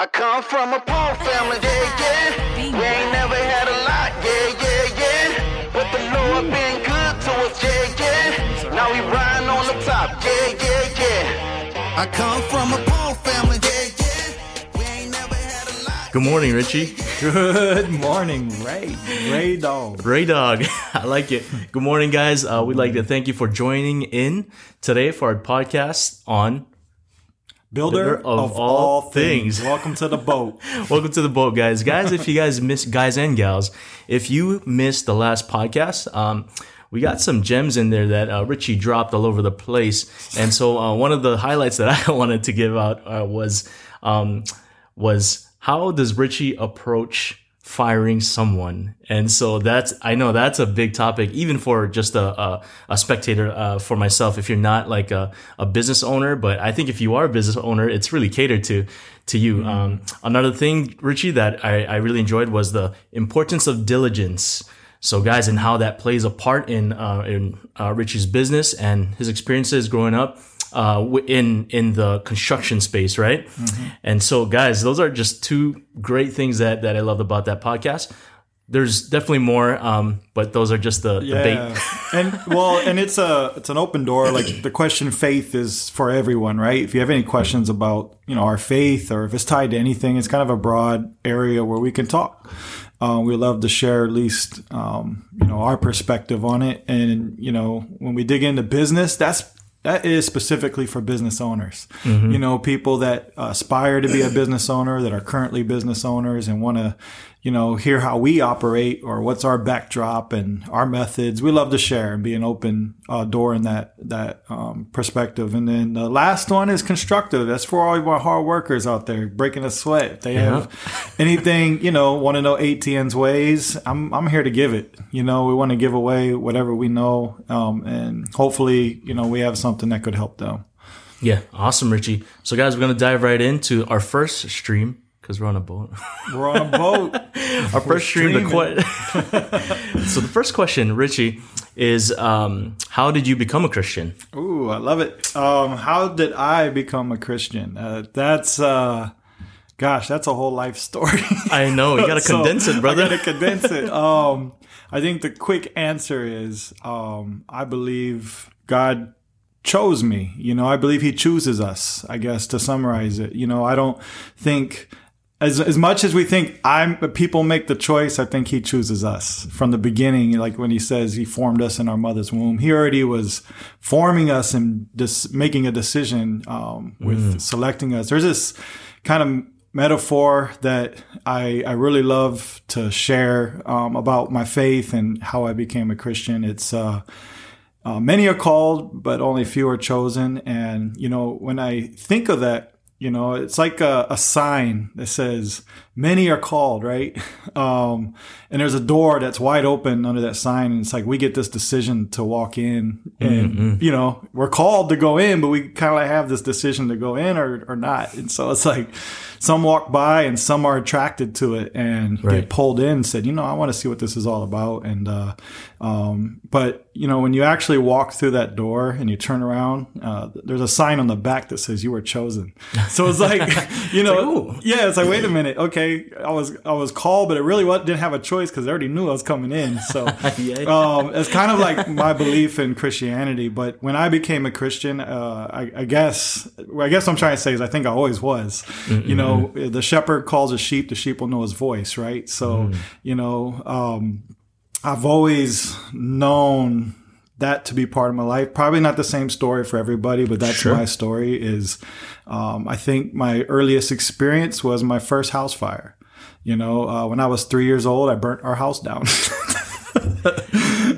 I come from a poor family, yeah, yeah. We ain't never had a lot, yeah, yeah, yeah. But the Lord been good to us, yeah, yeah. Now we riding on the top, yeah, yeah, yeah. I come from a poor family, yeah, yeah. We ain't never had a lot. Good morning, Richie. Good morning, Ray. Ray Dog. Ray Dog. I like it. Good morning, guys. Uh, we'd like to thank you for joining in today for our podcast on Builder, Builder of, all things. Welcome to the boat. Welcome to the boat, guys. Guys, if you guys miss, guys and gals, if you missed the last podcast, um, we got some gems in there that uh, Richie dropped all over the place. And so uh, one of the highlights that I wanted to give out uh, was um, was how does Richie approach firing someone? And so that's I know that's a big topic, even for just a a, a spectator. Uh, for myself, if you're not like a, a business owner, but I think if you are a business owner, it's really catered to to you. Um, another thing, Richie, that I, I really enjoyed was the importance of diligence. So, guys, and how that plays a part in uh, in uh, Richie's business and his experiences growing up uh, in in the construction space, right? And so, guys, those are just two great things that that I love about that podcast. There's definitely more, um, but those are just the, the bait. Yeah. and well, and it's a it's an open door. Like the question faith is for everyone, right? If you have any questions about, you know, our faith or if it's tied to anything, it's kind of a broad area where we can talk. Uh, we love to share at least, um, you know, our perspective on it. And, you know, when we dig into business, that's that is specifically for business owners. Mm-hmm. You know, people that aspire to be a business owner, that are currently business owners and want to, you know, hear how we operate or what's our backdrop and our methods. We love to share and be an open uh, door in that that um, perspective. And then the last one is constructive. That's for all of our hard workers out there breaking a sweat. If they have anything, you know, want to know ATN's ways, I'm I'm here to give it. You know, we want to give away whatever we know, um, and hopefully, you know, we have something that could help them. Yeah, awesome, Richie. So, guys, we're gonna dive right into our first stream because we're on a boat. We're on a boat. our first stream. The que- so, the first question, Richie, is um, how did you become a Christian? Ooh, I love it. Um, how did I become a Christian? Uh, that's, uh, gosh, that's a whole life story. I know you gotta So, condense it, brother. I gotta condense it. Um, I think the quick answer is, um, I believe God chose me. You know, I believe He chooses us. I guess to summarize it, you know, I don't think. As, as much as we think I'm people make the choice, I think he chooses us from the beginning. Like when he says he formed us in our mother's womb, he already was forming us and just making a decision um, with selecting us. There's this kind of metaphor that I, I really love to share um, about my faith and how I became a Christian. It's uh, uh, many are called, but only few are chosen. And you know, when I think of that, you know, it's like a, a sign that says many are called, right? Um, and there's a door that's wide open under that sign, and it's like we get this decision to walk in, and you know, we're called to go in, but we kind of have this decision to go in or or not. And so it's like some walk by and some are attracted to it and Right. get pulled in and said, you know, I want to see what this is all about. And, uh, um, but you know, when you actually walk through that door and you turn around, uh, there's a sign on the back that says you were chosen. So it's like, you know, yeah, it's like, wait a minute. Okay. I was, I was called, but it really was, didn't have a choice because I already knew I was coming in. So, Yeah. um, it's kind of like my belief in Christianity. But when I became a Christian, uh, I, I guess, I guess what I'm trying to say is I think I always was. You know, the shepherd calls a sheep, the sheep will know his voice, right? So, you know, um, I've always known that to be part of my life. Probably not the same story for everybody, but that's Sure. my story. Is um, I think my earliest experience was my first house fire. You know, uh, when I was three years old, I burnt our house down.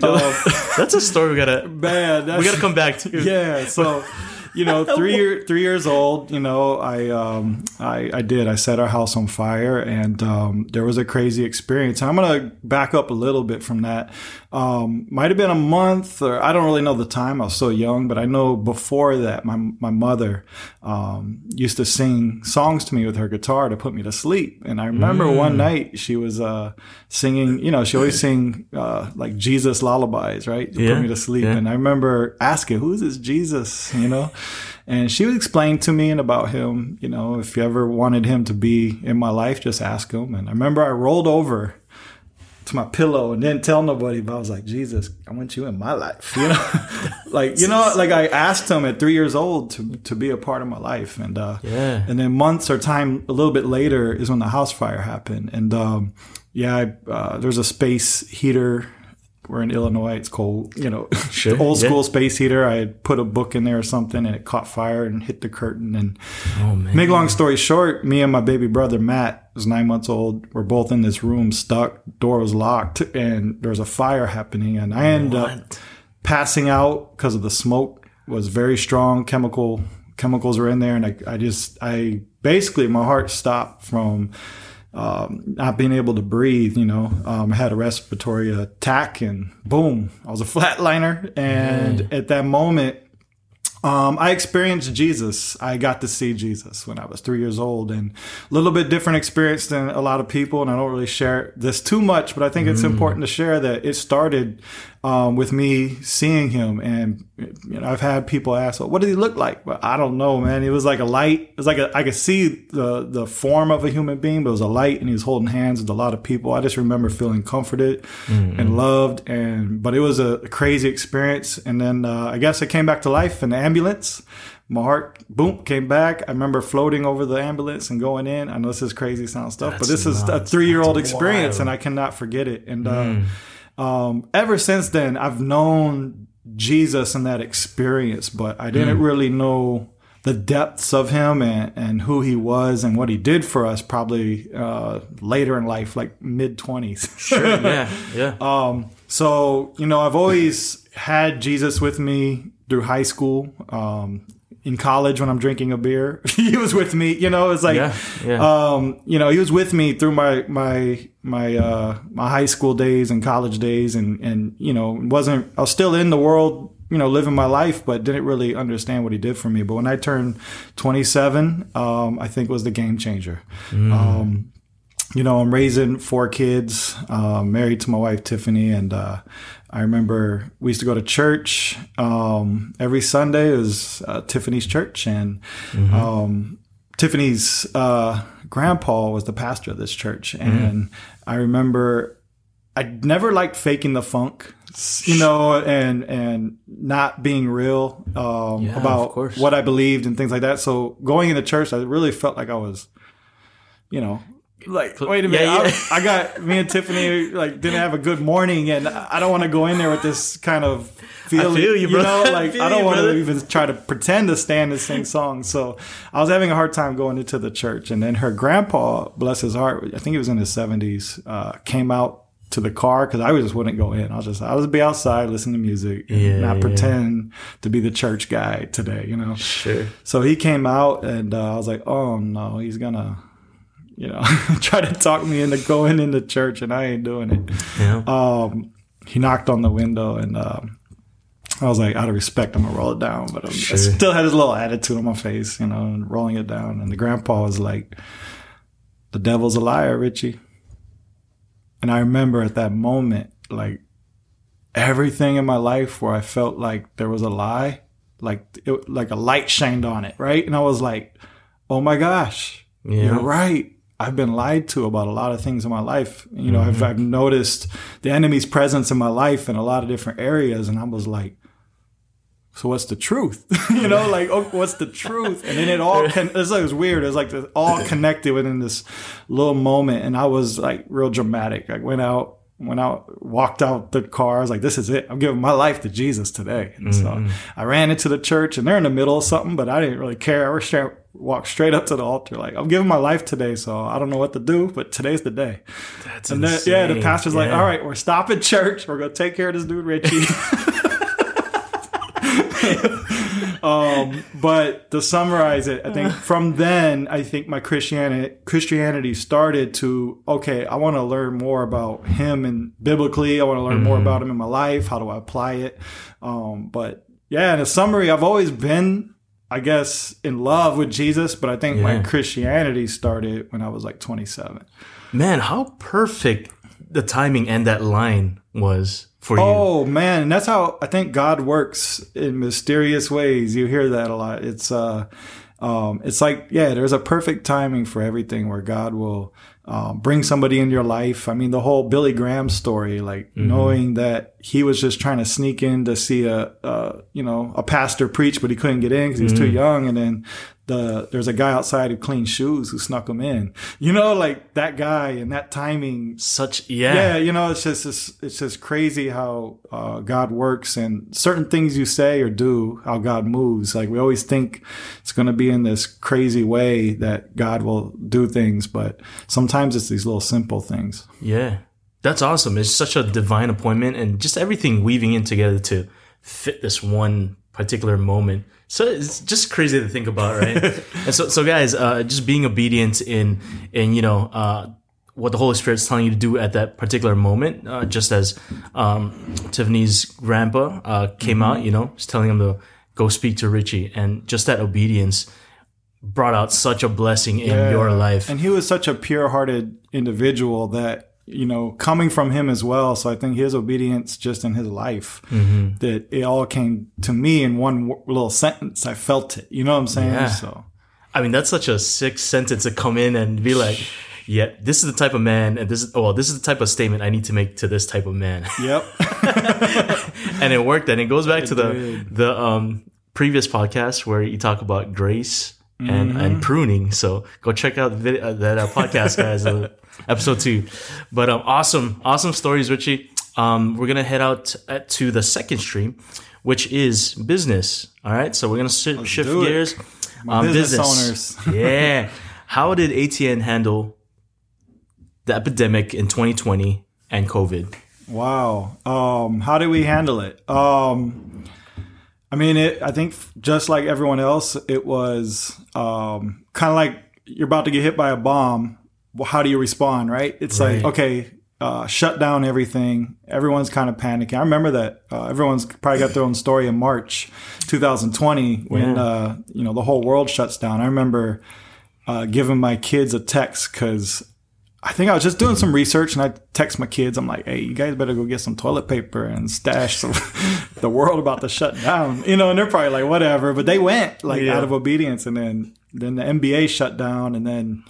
Um, That's a story we gotta man, that's, we gotta come back to. yeah. So, you know, three year three years old. You know, I um I I did. I set our house on fire, and um, there was a crazy experience. I'm gonna back up a little bit from that. Um, might have been a month, or I don't really know the time. I was so young, but I know before that, my my mother um, used to sing songs to me with her guitar to put me to sleep. And I remember one night she was uh, singing. You know, she always sing uh, like Jesus lullabies, right? To Yeah, put me to sleep. yeah. And I remember asking, "Who's this Jesus?" You know, And she would explain to me and about him, you know, if you ever wanted him to be in my life, just ask him. And I remember I rolled over to my pillow and didn't tell nobody, but I was like, Jesus, I want you in my life. You know, like, you know, like I asked him at three years old to, to be a part of my life. And, uh, Yeah. and then months or time a little bit later is when the house fire happened. And, um, yeah, I, uh, there's a space heater. We're in Illinois. It's cold, you know, Sure, old yeah. school space heater. I had put a book in there or something and it caught fire and hit the curtain. And Oh man. Make long story short, me and my baby brother Matt was nine months old. We're both in this room stuck. Door was locked, and there was a fire happening. And I ended up passing out because of the smoke. Was very strong. Chemical chemicals were in there, and I, I just I basically my heart stopped from um, not being able to breathe. You know, um, I had a respiratory attack, and boom, I was a flatliner. And at that moment, um, I experienced Jesus. I got to see Jesus when I was three years old, and a little bit different experience than a lot of people. And I don't really share this too much, but I think it's important to share that it started um, with me seeing him. And you know, I've had people ask, well, "What did he look like?" But I don't know, man. It was like a light. It was like a, I could see the the form of a human being, but it was a light, and he was holding hands with a lot of people. I just remember feeling comforted and loved, and but it was a crazy experience. And then uh, I guess I came back to life in the ambulance. My heart, boom, came back. I remember floating over the ambulance and going in. I know this is crazy sound stuff, but That's this is a three year old experience, wild. and I cannot forget it. And uh, um, ever since then, I've known Jesus in that experience, but I didn't really know the depths of him and, and who he was and what he did for us probably uh, later in life, like mid 20s. Sure. Yeah. Yeah. Um, so, you know, I've always had Jesus with me through high school. Um, in college when I'm drinking a beer, he was with me. You know, it's like, Yeah, yeah. um, you know, he was with me through my my my uh, my high school days and college days, and and you know, wasn't I was still in the world, you know, living my life, but didn't really understand what he did for me. But when I turned 27, um, I think was the game changer. Um, you know, I'm raising four kids, um, married to my wife Tiffany, and uh, I remember we used to go to church um, every Sunday. It was uh, Tiffany's church, and um, Tiffany's uh, grandpa was the pastor of this church, and I remember I never liked faking the funk, you know, and and not being real um, Yeah, about what I believed and things like that. So going into church, I really felt like I was, you know. Like wait a minute, Yeah, yeah. I, I got me and Tiffany like didn't have a good morning, and I don't want to go in there with this kind of feeling. feel you, you know, brother. I like I don't want to even try to pretend to stand and sing songs. So I was having a hard time going into the church. And then her grandpa, bless his heart, I think he was in his seventies, uh, came out to the car because I just wouldn't go in. I was just, I was be outside, listen to music, and Yeah, not pretend to be the church guy today, you know? Sure. So he came out and uh, I was like, oh no, he's gonna, you know, try to talk me into going into church and I ain't doing it Yeah. um, he knocked on the window and um, I was like, out of respect, I'm gonna roll it down. But um, Sure. I still had this little attitude on my face, you know, and rolling it down. And the grandpa was like, "The devil's a liar, Richie." And I remember at that moment, like everything in my life where I felt like there was a lie, like it, like a light shined on it, right? And I was like, "Oh my gosh, Yeah. you're right." I've been lied to about a lot of things in my life. You know, I've, mm-hmm. I've noticed the enemy's presence in my life in a lot of different areas. And I was like, so what's the truth? you know, like, oh, what's the truth? And then it all, con- it's like, it was weird. It was like it's all connected within this little moment. And I was like real dramatic. I went out, went out, walked out the car. I was like, this is it. I'm giving my life to Jesus today. And so mm-hmm. I ran into the church and they're in the middle of something, but I didn't really care. I was straight, walked straight up to the altar. Like, I'm giving my life today. So I don't know what to do, but today's the day. That's And then, yeah, the insane. pastor's like, all right, we're stopping church. We're going to take care of this dude, Richie. um, but to summarize it, I think from then, I think my Christianity, Christianity started to, okay, I want to learn more about him and biblically. I want to learn more about him in my life. How do I apply it? Um, but yeah, in a summary, I've always been, I guess, in love with Jesus, but I think my Christianity started when I was like 27. Man, how perfect the timing and that line was for you. Oh man, and that's how I think God works in mysterious ways. You hear that a lot. It's uh um it's like yeah, there's a perfect timing for everything where God will um, bring somebody in your life. I mean, the whole Billy Graham story, like Mm-hmm. knowing that he was just trying to sneak in to see a, a you know, a pastor preach, but he couldn't get in because he was too Mm-hmm. young. And then the, there's a guy outside who cleaned shoes who snuck him in, you know, like that guy and that timing Such yeah. yeah, you know, it's just it's, it's just crazy how uh, God works and certain things you say or do, how God moves. Like we always think it's going to be in this crazy way that God will do things, but sometimes it's these little simple things. Yeah. That's awesome. It's such a divine appointment and just everything weaving in together to fit this one particular moment. So it's just crazy to think about, right? and so, so guys, uh, just being obedient in, in, you know, uh, what the Holy Spirit's telling you to do at that particular moment, uh, just as um, Tiffany's grandpa uh, came out, you know, just telling him to go speak to Richie, and just that obedience brought out such a blessing in your life. And he was such a pure-hearted individual that you know coming from him as well. So I think his obedience just in his life Mm-hmm. that it all came to me in one w- little sentence. I felt it. You know what I'm saying? Yeah. So. I mean, that's such a sick sentence to come in and be like, yeah, this is the type of man, and this is, well, this is the type of statement I need to make to this type of man. Yep. and it worked. And it goes back to the, did. the, um, previous podcast where you talk about grace and, and pruning. So go check out the vid- uh, that uh, podcast, guys, uh, episode two. But, um, awesome, awesome stories, Richie. Um, we're to head out uh, to the second stream, which is business. All right. So we're going to shift gears. My business owners. yeah. How did ATN handle the epidemic in 2020 and COVID? Wow. Um, how do we handle it? Um, I mean, it, I think just like everyone else, it was um, kind of like you're about to get hit by a bomb. Well, how do you respond, right? It's Right. like, okay, uh, shut down everything. Everyone's kind of panicking. I remember that uh, everyone's probably got their own story in March 2020 when, Yeah. uh, you know, the whole world shuts down. I remember uh, giving my kids a text because I think I was just doing some research and I text my kids. I'm like, hey, you guys better go get some toilet paper and stash some, the world about to shut down. You know, and they're probably like, whatever. But they went like Yeah. out of obedience. And then, then the NBA shut down and then,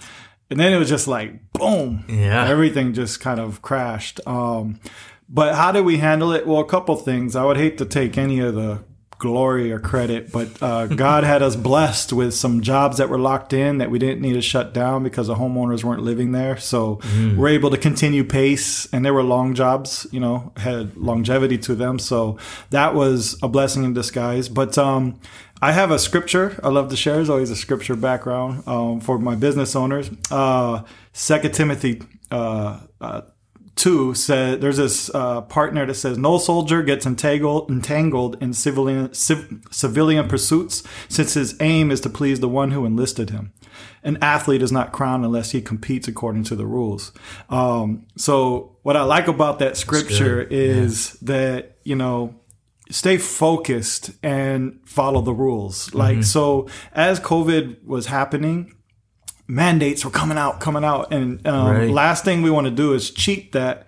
and then it was just like, boom. Yeah. Everything just kind of crashed. Um, but how did we handle it? Well, a couple things. I would hate to take any of the glory or credit, but uh, God had us blessed with some jobs that were locked in that we didn't need to shut down because the homeowners weren't living there. So we're able to continue pace, and they were long jobs, you know, had longevity to them. So that was a blessing in disguise. But um, I have a scripture I love to share. There's always a scripture background um, for my business owners. Uh, Second Timothy. Uh, uh, 2 said there's this uh, partner that says no soldier gets entangled entangled in civilian civ, civilian pursuits since his aim is to please the one who enlisted him. An athlete is not crowned unless he competes according to the rules. Um, so what i like about that scripture is that you know stay focused and follow the rules. Like so as covid was happening mandates were coming out, coming out, and um, Right. last thing we want to do is cheat that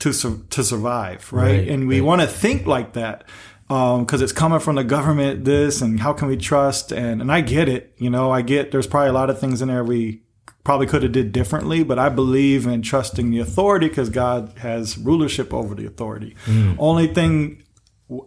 to to survive, right? Right, and we right. want to think like that because it's coming from the government. This and how can we trust? And and I get it, you know, I get there's probably a lot of things in there we probably could have did differently, but I believe in trusting the authority because God has rulership over the authority. Hmm. Only thing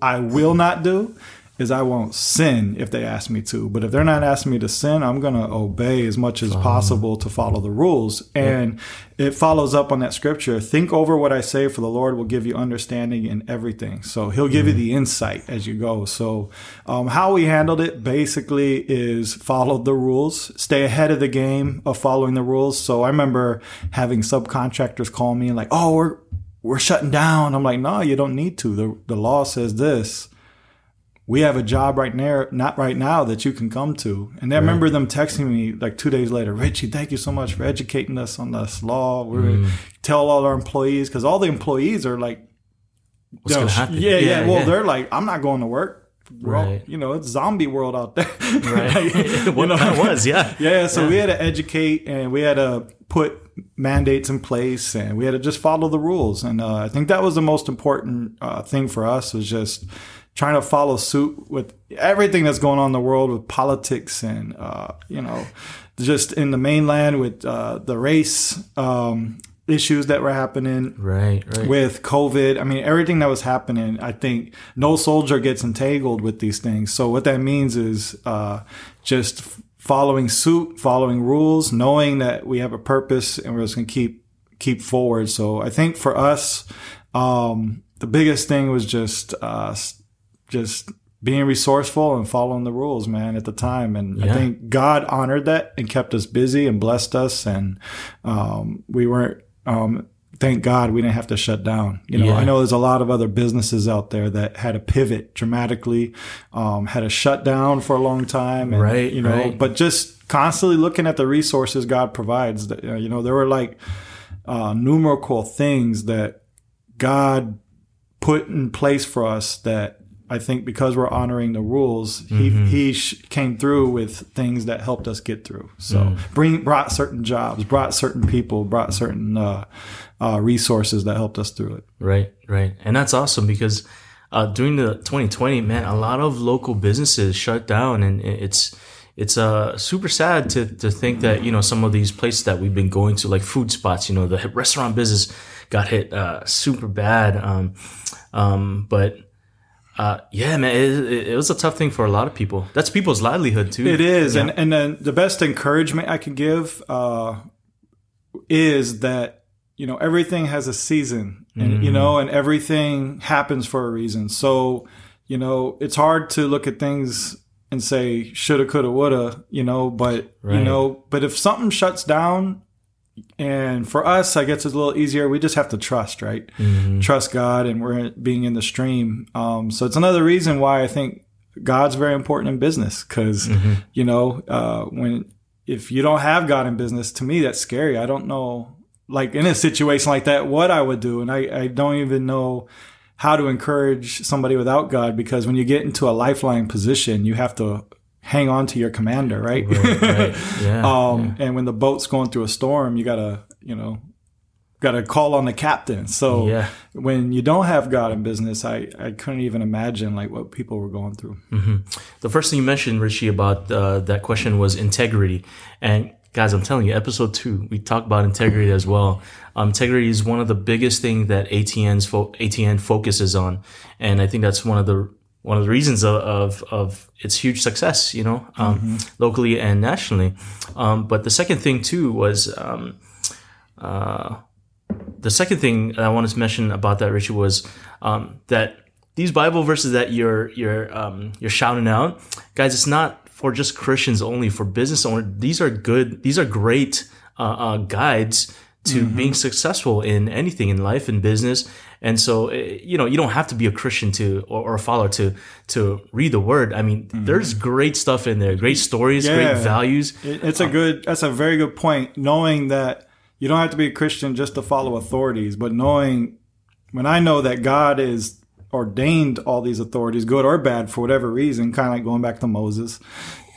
I will not do is I won't sin if they ask me to. But if they're not asking me to sin, I'm going to obey as much as possible to follow the rules. And it follows up on that scripture. Think over what I say, for the Lord will give you understanding in everything. So he'll give you the insight as you go. So um, how we handled it basically is follow the rules, stay ahead of the game of following the rules. So I remember having subcontractors call me and like, oh, we're we're shutting down. I'm like, no, you don't need to. The the law says this we have a job right now, not right now that you can come to. And I remember them texting me like two days later, Richie, thank you so much for educating us on this law. We're Mm. gonna tell all our employees because all the employees are like, What's gonna happen? Yeah, yeah, Yeah, Well, yeah. they're like, I'm not going to work. We're all- Right. you know, it's zombie world out there. Right. Like, what know? that was, yeah. Yeah, so we had to educate and we had to put mandates in place and we had to just follow the rules. And uh, I think that was the most important uh, thing for us was just trying to follow suit with everything that's going on in the world with politics and, uh, you know, just in the mainland with uh, the race um, issues that were happening Right, right. with COVID. I mean, everything that was happening, I think no soldier gets entangled with these things. So what that means is uh, just following suit, following rules, knowing that we have a purpose and we're just going to keep keep forward. So I think for us, um, the biggest thing was just uh, just being resourceful and following the rules, man, at the time. And I think God honored that and kept us busy and blessed us. And um, we weren't, um, thank God we didn't have to shut down. You know, Yeah. I know there's a lot of other businesses out there that had to pivot dramatically, um, had to shut down for a long time. And, Right, You know, right. but just constantly looking at the resources God provides. That, uh, You know, there were like uh, numerical things that God put in place for us that I think because we're honoring the rules, he he sh- came through with things that helped us get through. So bring brought certain jobs, brought certain people, brought certain uh, uh, resources that helped us through it. Right, right. And that's awesome because uh, during the 2020, man, a lot of local businesses shut down and it's it's uh super sad to to think that, you know, some of these places that we've been going to like food spots, you know, the restaurant business got hit uh super bad um um but uh yeah, man, it, it, was a tough thing for a lot of people. That's people's livelihood too. It is, Yeah. and and then the best encouragement I can give uh, is that you know everything has a season, and you know, and everything happens for a reason. So you know, it's hard to look at things and say shoulda, coulda, woulda, you know, but you know, but if something shuts down. And for us, I guess it's a little easier. We just have to trust, right? Trust God, and we're being in the stream. Um, so it's another reason why I think God's very important in business because you know uh, when if you don't have God in business, to me that's scary. I don't know, like in a situation like that, what I would do, and I, I don't even know how to encourage somebody without God because when you get into a lifeline position, you have to hang on to your commander, right? Right, right. Yeah. um, and when the boat's going through a storm, you gotta you know gotta call on the captain. So Yeah. when you don't have God in business, I, I couldn't even imagine like what people were going through. The first thing you mentioned, Richie, about uh, that question was integrity. And guys, I'm telling you, episode two, we talked about integrity as well. Um, integrity is one of the biggest things that ATN's fo- ATN focuses on, and I think that's one of the one of the reasons of of, of its huge success, you know, um, locally and nationally. Um, but the second thing too was. Um, uh, the second thing that I wanted to mention about that, Richie, was um, that these Bible verses that you're you're um, you're shouting out, guys, it's not for just Christians only, for business owners. These are good. These are great uh, uh, guides to being successful in anything in life and business. And so, eh, you know, you don't have to be a Christian to or, a follower to to read the Word. I mean, there's great stuff in there, great stories, Yeah. great values. It's a good. That's a very good point. Knowing that you don't have to be a Christian just to follow authorities, but knowing when I know that God is ordained all these authorities, good or bad, for whatever reason, kind of like going back to Moses,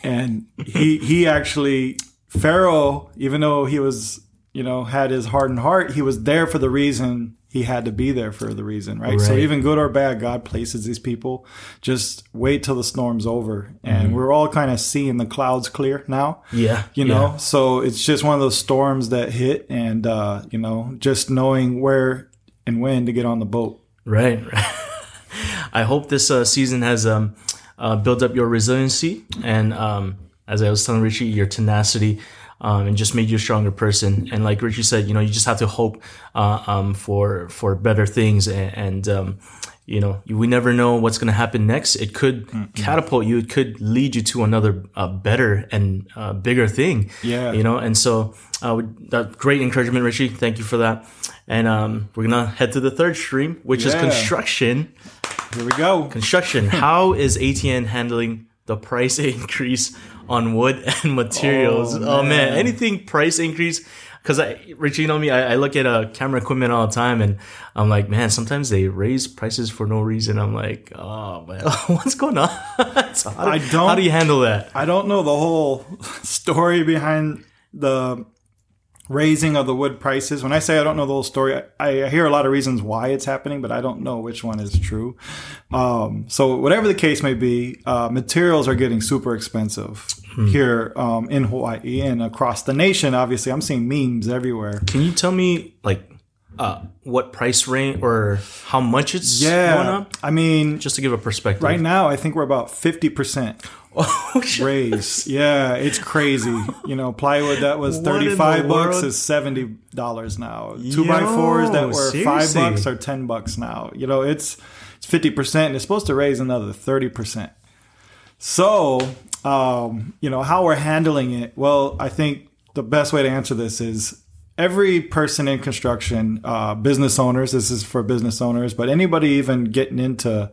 and he he actually Pharaoh, even though he was you know had his hardened heart, he was there for the reason he had to be there for the reason, right? So even good or bad, God places these people. Just wait till the storm's over, and we're all kind of seeing the clouds clear now Yeah, you yeah. know so it's just one of those storms that hit and uh you know just knowing where and when to get on the boat Right. I hope this uh, season has um, uh, built up your resiliency and, um, as I was telling Richie, your tenacity. Um, and just made you a stronger person. And like Richie said, you know, you just have to hope uh, um, for for better things. And, and um, you know, we never know what's going to happen next. It could catapult you. It could lead you to another uh, better and uh, bigger thing. Yeah. You know, and so uh, that great encouragement, Richie. Thank you for that. And um, we're gonna head to the third stream, which is construction. here we go Construction. How is ATN handling the price increase on wood and materials? Oh, Oh, man. man. anything price increase? Because I, Richie, you know me, I, I look at uh, camera equipment all the time, and I'm like, man, sometimes they raise prices for no reason. I'm like, oh man, what's going on? So how do, I don't- How do you handle that? i don't know the whole story behind the raising of the wood prices. When I say I don't know the whole story, I, I hear a lot of reasons why it's happening, but I don't know which one is true. Um, so whatever the case may be, uh, materials are getting super expensive here um, in Hawaii and across the nation. Obviously, I'm seeing memes everywhere. Can you tell me like uh, what price range or how much it's going Yeah, up? I mean, Just to give a perspective. right now, I think we're about fifty percent Oh, raise. yeah, it's crazy. You know, plywood that was thirty five bucks world? is seventy dollars now. Two by fours that Yo, were five bucks are ten bucks now. You know, it's it's fifty percent and it's supposed to raise another thirty percent. So, um, you know, how we're handling it, well, I think the best way to answer this is every person in construction, uh, business owners, this is for business owners, but anybody even getting into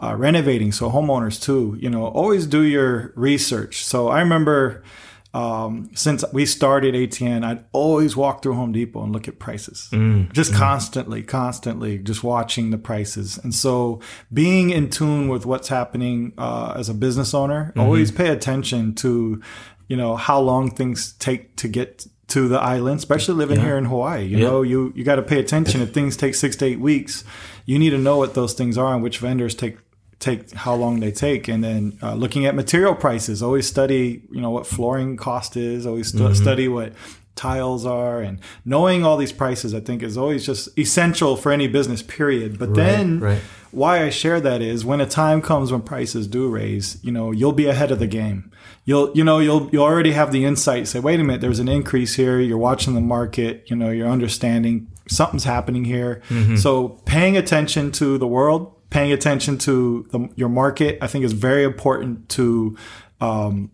uh, renovating, so homeowners too, you know, always do your research. So I remember um, since we started ATN, I'd always walk through Home Depot and look at prices, just constantly, constantly, just watching the prices. And so, being in tune with what's happening uh, as a business owner, always pay attention to, you know, how long things take to get to the island, especially living here in Hawaii. You Yeah. know, you you got to pay attention. If things take six to eight weeks, you need to know what those things are and which vendors take take how long they take and then uh, looking at material prices always study you know what flooring cost is always stu- study what tiles are and knowing all these prices i think is always just essential for any business period. But then right. why i share that is when a time comes when prices do raise you know you'll be ahead of the game. You'll you know you'll you already have the insight say wait a minute there's an increase here. You're watching the market. You know you're understanding something's happening here. So paying attention to the world paying attention to the, your market i think is very important to um,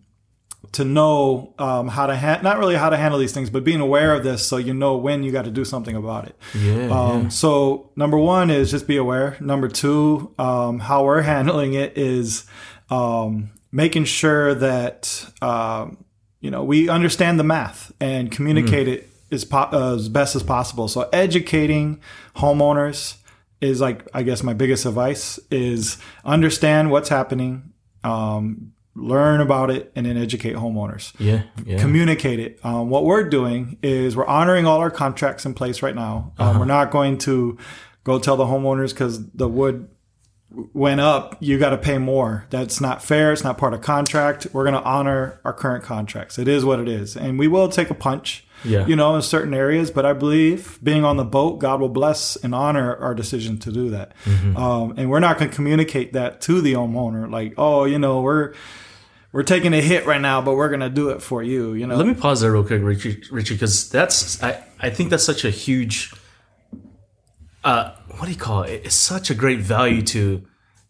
to know um, how to ha- not really how to handle these things, but being aware of this so you know when you got to do something about it. Yeah, Um, yeah. So number one is just be aware. Number two, um, how we're handling it is um, making sure that um, you know we understand the math and communicate it as, po- uh, as best as possible. So educating homeowners is like I guess my biggest advice is understand what's happening. Um, learn about it and then educate homeowners Yeah. Yeah. communicate it. Um, what we're doing is we're honoring all our contracts in place right now. Um, We're not going to go tell the homeowners because the wood went up, you got to pay more. That's not fair. It's not part of contract. We're going to honor our current contracts. It is what it is, and we will take a punch. Yeah. You know, in certain areas, but I believe being on the boat, God will bless and honor our decision to do that. Um, and we're not going to communicate that to the homeowner, like, oh, you know, we're we're taking a hit right now, but we're gonna do it for you. You know, Let me pause there real quick, Richie, Richie, because that's I, I think that's such a huge uh what do you call it? It's such a great value to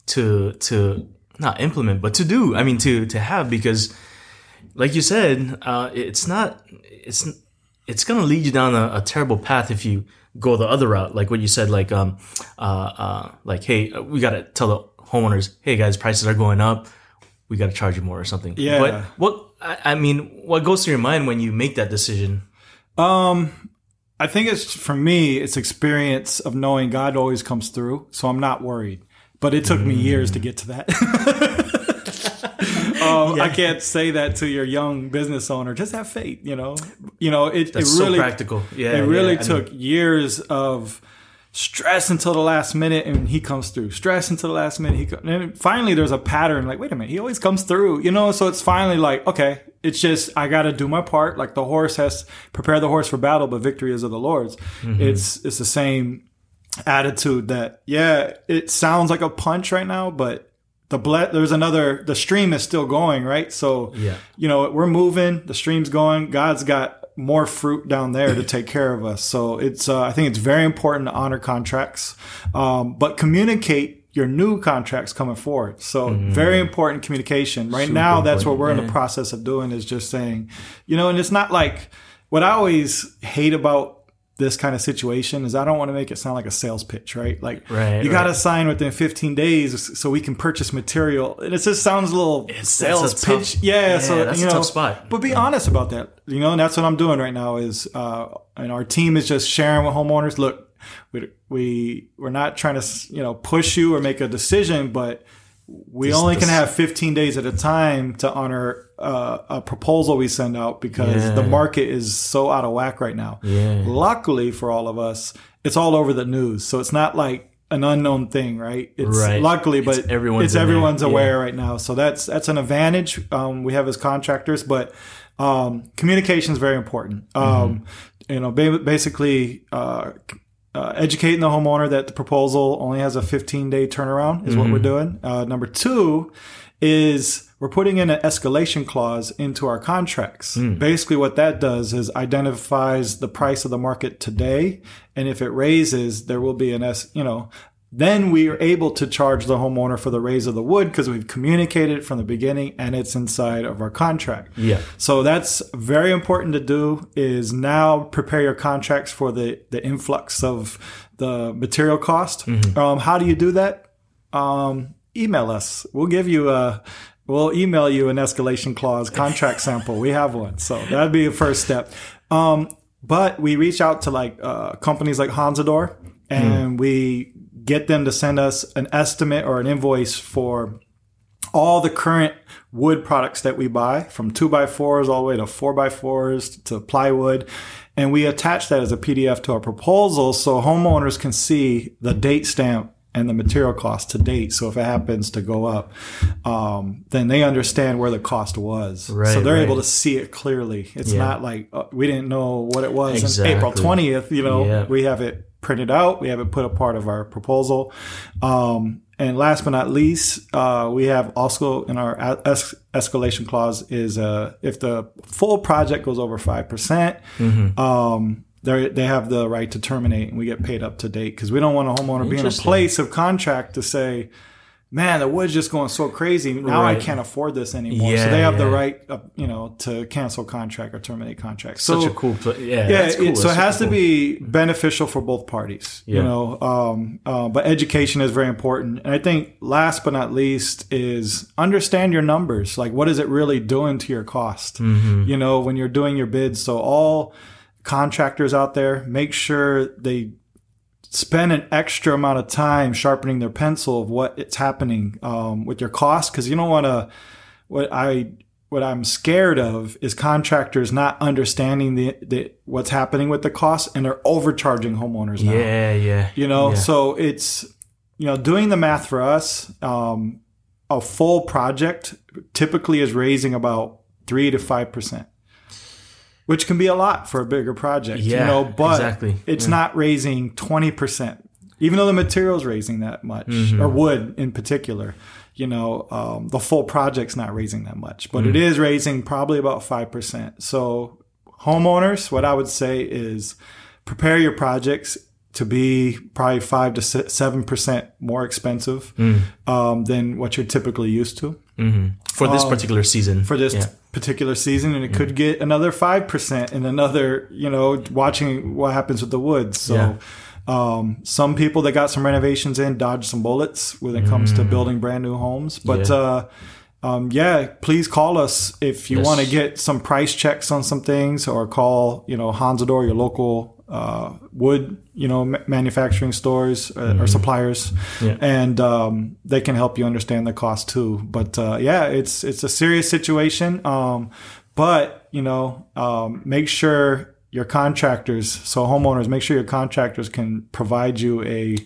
to to not implement, but to do. I mean to to have because like you said, uh it's not it's it's gonna lead you down a, a terrible path if you go the other route, like what you said, like um uh uh like hey, we gotta tell the homeowners, hey guys, prices are going up we got to charge you more or something. Yeah. But what I, I mean, what goes through your mind when you make that decision? Um, I think it's for me, it's experience of knowing God always comes through, so I'm not worried. But it took me years to get to that. um, I can't say that to your young business owner. Just have faith, you know. You know, it, That's it really so practical. Yeah, it really yeah, took years of stress until the last minute and he comes through stress until the last minute he co- and finally there's a pattern like wait a minute he always comes through you know so it's finally like okay it's just i gotta do my part like the horse has prepare the horse for battle but victory is of the lord's Mm-hmm. it's it's the same attitude that yeah it sounds like a punch right now but the ble- there's another the stream is still going right? So Yeah. you know we're moving the stream's going god's got more fruit down there to take care of us. So it's uh, i think it's very important to honor contracts um, but communicate your new contracts coming forward. So very important communication. Right now that's what we're in the process of doing is just saying you know and it's not like what i always hate about this kind of situation is I don't want to make it sound like a sales pitch, right? Like Right, you got to sign within 15 days so we can purchase material. And it just sounds a little It's- sales a tough- pitch. yeah, yeah, so that's you a know, tough spot. But be honest about that, you know, and that's what I'm doing right now is uh and our team is just sharing with homeowners, look, we we we're not trying to, you know, push you or make a decision, but we This- only can have 15 days at a time to honor uh, a proposal we send out because Yeah. the market is so out of whack right now. Yeah. Luckily for all of us, it's all over the news, so it's not like an unknown thing, right? It's Right. luckily, but It's everyone's it's everyone's Yeah. aware right now. So that's that's an advantage um, we have as contractors, but um, communication is very important. Mm-hmm. Um, you know, ba- basically. Uh, uh, educating the homeowner that the proposal only has a 15 day turnaround is what we're doing. Uh, number two is we're putting in an escalation clause into our contracts. Basically, what that does is identifies the price of the market today, and if it raises, there will be an s. You know, then we are able to charge the homeowner for the raise of the wood because we've communicated from the beginning and it's inside of our contract. Yeah. So that's very important to do is now prepare your contracts for the, the influx of the material cost. Um, how do you do that? Um, email us. We'll give you a, we'll email you an escalation clause contract sample. We have one. So that'd be a first step. Um, but we reach out to like, uh, companies like Honsador and we get them to send us an estimate or an invoice for all the current wood products that we buy from two by fours all the way to four by fours to plywood. And we attach that as a PDF to our proposal so homeowners can see the date stamp and the material cost to date. So if it happens to go up, um, then they understand where the cost was. Right, so they're right. able to see it clearly. It's Yeah. not like uh, we didn't know what it was Exactly. on April 20th. You know, Yeah. we have it printed out. We have it put a part of our proposal. Um, and last but not least, uh, we have also in our es- escalation clause is uh, if the full project goes over five percent, Mm-hmm. um, they they have the right to terminate, and we get paid up to date because we don't want a homeowner be in a place of contract to say, "Man, the wood's just going so crazy. Now I can't afford this anymore." Yeah, so they have the right, uh, you know, to cancel contract or terminate contract. So Such a cool pla Yeah. yeah, cool. it, so it has super to be beneficial for both parties. Yeah. You know, um, uh, but education is very important, and I think last but not least is understand your numbers. Like, what is it really doing to your cost? Mm-hmm. You know, when you're doing your bids. So all contractors out there, make sure they spend an extra amount of time sharpening their pencil of what it's happening um, with your cost because you don't want to what i what i'm scared of is contractors not understanding the, the what's happening with the cost and they're overcharging homeowners now Yeah, yeah. you know Yeah. so it's you know doing the math for us um, a full project typically is raising about three to five percent which can be a lot for a bigger project you know but exactly. it's not raising 20% even though the material's raising that much Mm-hmm. or wood in particular you know um, the full project's not raising that much but Mm. it is raising probably about 5% so homeowners what i would say is prepare your projects to be probably 5 to 7% more expensive Mm. um, than what you're typically used to For this particular season. Um, for this Yeah. particular season, and it could get another five percent in another. You know, watching what happens with the woods. So, Yeah. um, some people that got some renovations in dodge some bullets when it comes to building brand new homes. But Mm. Yeah. uh, um, yeah, please call us if you Yes. want to get some price checks on some things, or call you know Honsador, your local uh, wood you know ma- manufacturing stores uh, Mm-hmm. or suppliers, Yeah. and um, they can help you understand the cost too. But uh, yeah, it's it's a serious situation. Um, but you know, um, make sure your contractors, so homeowners, make sure your contractors can provide you a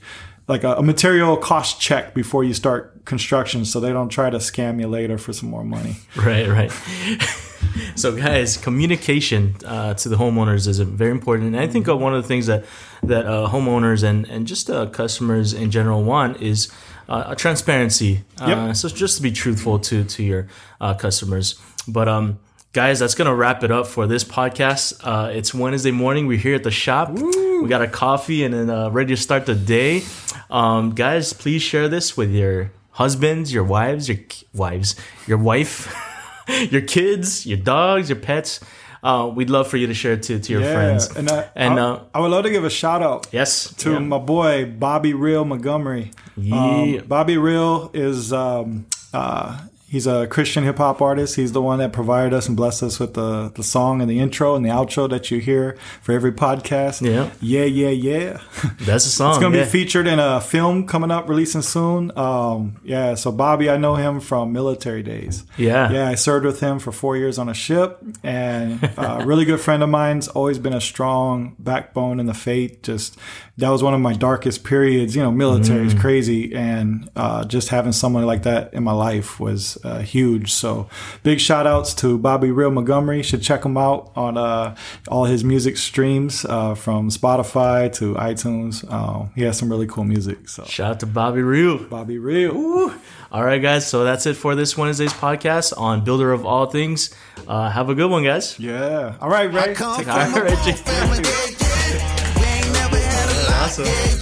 like a, a material cost check before you start construction, so they don't try to scam you later for some more money. Right, right. so, guys, communication uh, to the homeowners is very important, and I think uh, one of the things that that uh, homeowners and and just uh, customers in general want is uh, a transparency. Uh, Yep. So, just to be truthful to to your uh, customers. But um, guys, that's gonna wrap it up for this podcast. Uh, it's Wednesday morning. We're here at the shop. We got a coffee and then uh, ready to start the day. Um, guys, please share this with your husbands, your wives, your k- wives, your wife. your kids, your dogs, your pets. Uh, we'd love for you to share it to, to your friends. and I, And, I, uh, I would love to give a shout out Yes. to yeah. my boy Bobby Real Montgomery. Yeah. Um, Bobby Real is um, uh, He's a Christian hip hop artist. He's the one that provided us and blessed us with the, the song and the intro and the outro that you hear for every podcast. Yeah. Yeah, yeah, yeah. That's a song. It's going to yeah. be featured in a film coming up, releasing soon. Um, yeah, so Bobby, I know him from military days. Yeah. Yeah, I served with him for four years on a ship, and a really good friend of mine's always been a strong backbone in the faith. Just that was one of my darkest periods. You know, military is crazy, and uh, just having someone like that in my life was uh, huge. So, big shout outs to Bobby Real Montgomery. Should check him out on uh, all his music streams uh, from Spotify to iTunes. Uh, he has some really cool music. So, Shout out to Bobby Real. Bobby Real. All right, guys. So that's it for this Wednesday's podcast on Builder of All Things. Uh, have a good one, guys. Yeah. All right, Ray. Come Take from care, a poor Reggie. family, yeah, yeah. We ain't never had a lot, Awesome.